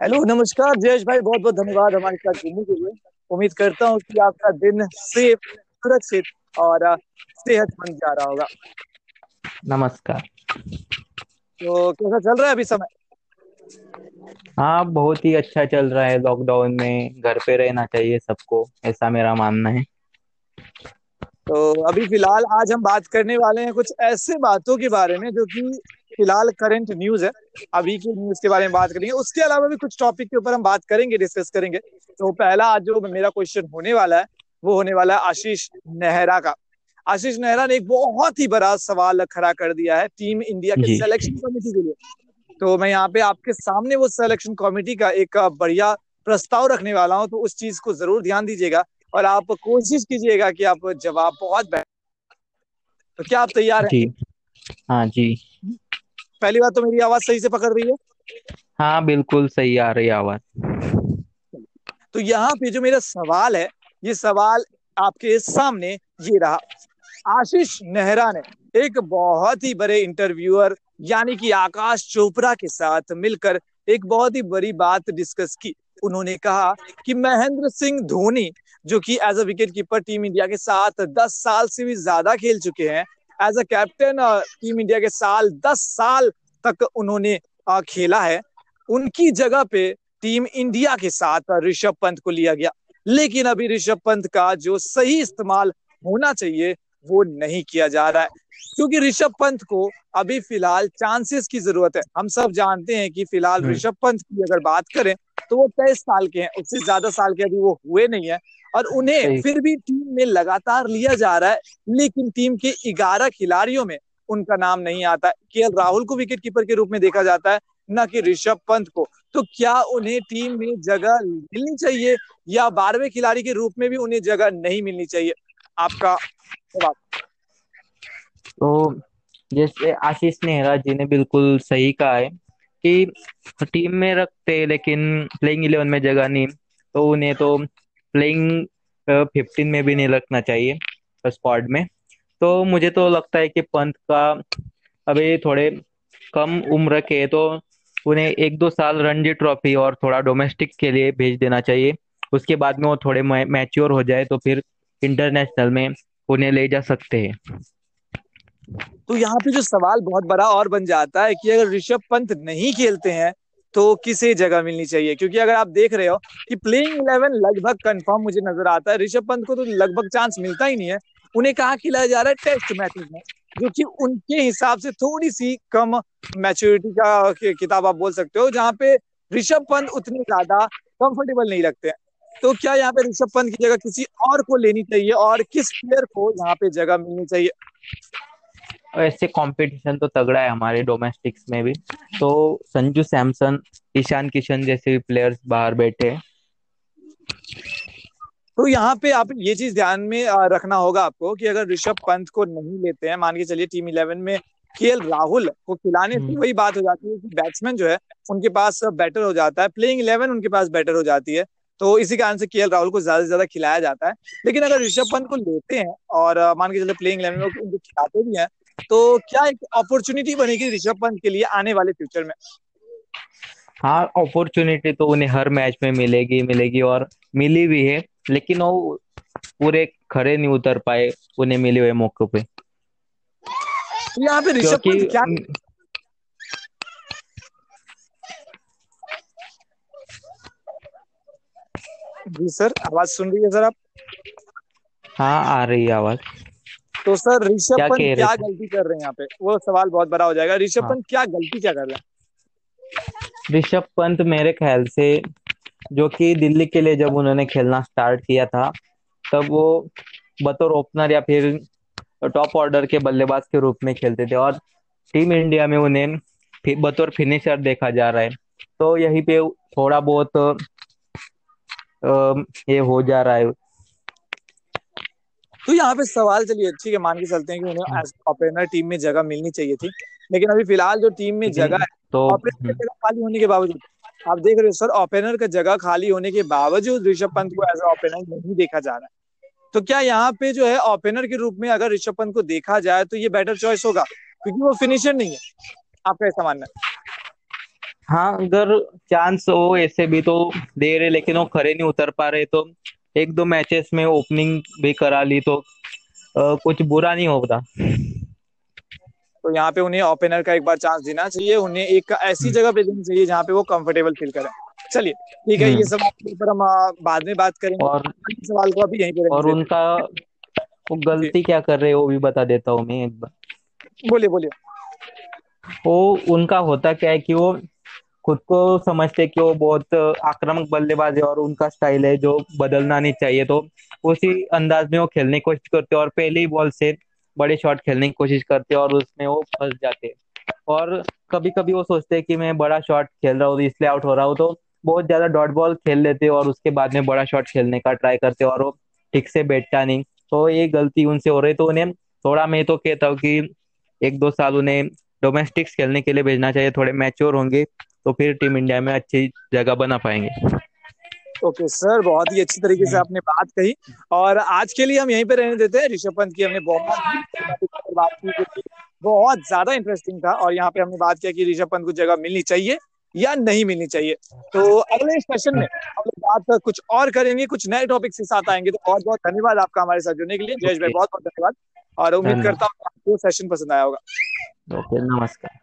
Hello नमस्कार जयेश भाई बहुत बहुत धन्यवाद हमारे साथ जुड़ने के लिए। उम्मीद करता हूँ कि आपका दिन सेफ़ सुरक्षित और सेहतमंद जा रहा होगा। नमस्कार। तो कैसा चल रहा है अभी समय? हाँ बहुत ही अच्छा चल रहा है लॉकडाउन में। घर पे रहना चाहिए सबको ऐसा मेरा मानना है। तो अभी फ़िलहाल आज हम बात करने वाले हैं कुछ ऐसे बातों के बारे में जो कि फ़िलहाल करंट न्यूज़ है। अभी की न्यूज़ के बारे में बात करेंगे। उसके अलावा भी कुछ टॉपिक के ऊपर हम बात करेंगे डिस्कस करेंगे। तो पहला आज जो मेरा क्वेश्चन होने वाला है वो होने वाला है आशीष नेहरा का। आशीष नेहरा ने एक बहुत ही बड़ा सवाल खड़ा कर दिया है टीम इंडिया के सिलेक्शन कमेटी के लिए। तो मैं यहाँ पे आपके सामने वो सिलेक्शन कमेटी का एक बढ़िया प्रस्ताव रखने वाला हूँ तो उस चीज़ को ज़रूर ध्यान दीजिएगा और आप कोशिश कीजिएगा कि आप जवाब बहुत तो क्या आप तैयार हैं? हाँ जी। पहली बात तो मेरी आवाज़ सही से पकड़ रही है। हाँ बिल्कुल सही आ रही आवाज़। तो यहाँ पे जो मेरा सवाल है ये सवाल आपके सामने ये रहा। आशीष नेहरा ने एक बहुत ही बड़े इंटरव्यूअर यानी कि आकाश चोपड़ा के साथ मिलकर एक बहुत ही बड़ी बात डिस्कस की। उन्होंने कहा कि महेंद्र सिंह धोनी जो कि as a wicket keeper team India के साथ दस साल से भी ज़्यादा खेल चुके हैं as a captain team India के साल दस साल तक उन्होंने uh, खेला है। उनकी जगह पे टीम इंडिया के साथ ऋषभ पंत को लिया गया। लेकिन अभी ऋषभ पंत का जो सही इस्तेमाल होना चाहिए वो नहीं किया जा रहा है। क्योंकि ऋषभ पंत को अभी फ़िलहाल चांसेस की ज़रूरत है। हम सब जानते हैं कि फ़िलहाल। ऋषभ पंत की अगर बात करें तो वो तेईस साल के हैं उससे ज़्यादा साल के अभी वो हुए नहीं है। और उन्हें फिर भी टीम में लगातार लिया जा रहा है लेकिन टीम के ग्यारह खिलाड़ियों में उनका नाम नहीं आता। केएल राहुल को विकेट कीपर के रूप में देखा जाता है न कि ऋषभ पंत को। तो क्या उन्हें टीम में जगह मिलनी चाहिए या बारहवें खिलाड़ी के रूप में भी उन्हें जगह नहीं मिलनी चाहिए? आपका जवाब तो जैसे आशीष नेहरा जी ने बिल्कुल सही कहा है कि टीम में रखते लेकिन प्लेइंग इलेवन में जगह नहीं। तो उन्हें तो प्लेइंग फिफ्टीन में भी नहीं रखना चाहिए स्क्वाड में। तो मुझे तो लगता है कि पंत का अभी थोड़े कम उम्र के तो उन्हें एक दो साल रणजी ट्रॉफी और थोड़ा डोमेस्टिक के लिए भेज देना चाहिए। उसके बाद में वो थोड़े मैच्योर हो जाए तो फिर इंटरनेशनल में उन्हें ले जा सकते हैं। तो यहाँ पे जो सवाल बहुत बड़ा और बन जाता है कि अगर ऋषभ पंत नहीं खेलते हैं तो किसे जगह मिलनी चाहिए? क्योंकि अगर आप देख रहे हो कि प्लेइंग इलेवन लगभग कंफर्म मुझे नज़र आता है। ऋषभ पंत को तो लगभग चांस मिलता ही नहीं है। उन्हें कहा खिलाया जा रहा है? टेस्ट मैचेस में, जो कि उनके हिसाब से थोड़ी सी कम मैच्योरिटी का किताब आप बोल सकते हो, जहाँ पे ऋषभ पंत उतने ज़्यादा कंफर्टेबल नहीं लगते हैं। तो क्या यहाँ पे ऋषभ पंत की जगह किसी और को लेनी चाहिए? और किस प्लेयर को यहाँ पे जगह मिलनी चाहिए? ऐसे कंपटीशन तो तगड़ा है हमारे डोमेस्टिक्स में भी। तो संजू सैमसन ईशान किशन जैसे भी प्लेयर्स बाहर बैठे हैं। तो यहाँ पे आप ये चीज़ ध्यान में रखना होगा आपको कि अगर ऋषभ पंत को नहीं लेते हैं मान के चलिए टीम इलेवन में के राहुल को खिलाने से हम्म। वही बात हो जाती है कि बैट्समैन जो है उनके पास बेटर हो जाता है प्लेइंग इलेवन उनके पास बेटर हो जाती है। तो इसी कारण से के राहुल को ज़्यादा से ज़्यादा खिलाया जाता है। लेकिन अगर ऋषभ पंत को लेते हैं और मान के चलिए प्लेइंग इलेवन में उनको खिलाते भी हैं तो क्या एक अपॉर्चुनिटी बनेगी ऋषभ पंत के लिए आने वाले फ्यूचर में? हाँ अपॉर्चुनिटी तो उन्हें हर मैच में मिलेगी मिलेगी और मिली भी है लेकिन वो पूरे खड़े नहीं उतर पाए उन्हें मिले हुए मौके पे। तो यहाँ पे ऋषभ पंत क्या जी सर आवाज़ सुन रही है सर आप? हाँ आ रही है आवाज़। तो सर ऋषभ पंत क्या क्या गलती कर रहे हैं यहाँ पे? वो सवाल बहुत बड़ा हो जाएगा। ऋषभ हाँ। पंत क्या गलती क्या कर रहे हैं? ऋषभ पंत मेरे ख्याल से जो कि दिल्ली के लिए जब उन्होंने खेलना स्टार्ट किया था तब वो बतौर ओपनर या फिर टॉप ऑर्डर के बल्लेबाज के रूप में खेलते थे और टीम इंडिया में उन्हें बतौर फिनिशर देखा जा रहा है। तो यही पे थोड़ा बहुत ये हो जा रहा है। तो यहाँ पे सवाल चलिए ठीक है मान के चलते हैं कि उन्हें एज ओपनर टीम में जगह मिलनी चाहिए थी। लेकिन अभी फ़िलहाल जो टीम में जगह है तो ओपनर की जगह खाली होने के बावजूद आप देख रहे हो सर ओपनर का जगह खाली होने के बावजूद ऋषभ पंत को एज ओपनर नहीं देखा जा रहा है। तो क्या यहाँ पे जो है ओपनर के रूप में अगर ऋषभ पंत को देखा जाए तो ये बेटर चॉइस होगा? क्योंकि वो फिनिशर नहीं है। आपका ऐसा मानना है? हाँ अगर चांस हो ऐसे भी तो दे रहे लेकिन वो खरे नहीं उतर पा रहे तो एक दो मैचेस में ओपनिंग भी करा ली तो आ, कुछ बुरा नहीं होगा तो यहाँ पे उन्हें ओपनर का एक बार चांस देना चाहिए उन्हें एक ऐसी। जगह पे देनी चाहिए जहाँ पे वो कंफर्टेबल फील करें। चलिए ठीक है ये हम्म। के ऊपर हम बाद में बात करेंगे। और सवाल को अभी यहीं पे और उनका वो गलती क्या कर रहे हैं वो भी बता देता हूँ मैं एक बार। बोलिए बोलिए। वो उनका होता क्या है कि वो खुद को समझते कि वो बहुत आक्रामक बल्लेबाज है और उनका स्टाइल है जो बदलना नहीं चाहिए। तो उसी अंदाज में वो खेलने की कोशिश करते और पहले ही बॉल से बड़े शॉट खेलने की कोशिश करते और उसमें वो फंस जाते और कभी कभी वो सोचते कि मैं बड़ा शॉट खेल रहा हूँ, इसलिए आउट हो रहा हूँ तो बहुत ज़्यादा डॉट बॉल खेल लेते और उसके बाद में बड़ा शॉट खेलने का ट्राई करते और वो ठीक से बैठता नहीं। तो ये गलती उनसे हो रही तो उन्हें थोड़ा मैं तो कहता हूँ कि एक दो साल उन्हें डोमेस्टिक्स खेलने के लिए भेजना चाहिए, थोड़े मैच्योर होंगे। तो फिर टीम इंडिया में अच्छी जगह बना पाएँगे। ओके सर बहुत ही अच्छी तरीके से आपने बात कही। और आज के लिए हम यहीं पे रहने देते हैं। ऋषभ पंत की हमने बहुत बात की बहुत ज़्यादा इंटरेस्टिंग था और यहाँ पे हमने बात किया कि ऋषभ पंत को जगह मिलनी चाहिए या नहीं मिलनी चाहिए। तो अगले सेशन में हम लोग बात कुछ और करेंगे कुछ नए टॉपिक के साथ आएँगे। तो बहुत बहुत धन्यवाद आपका हमारे साथ जुड़ने के लिए। जयेश भाई बहुत बहुत धन्यवाद। और उम्मीद करता हूँ आपको सेशन पसंद आया होगा। ओके नमस्कार।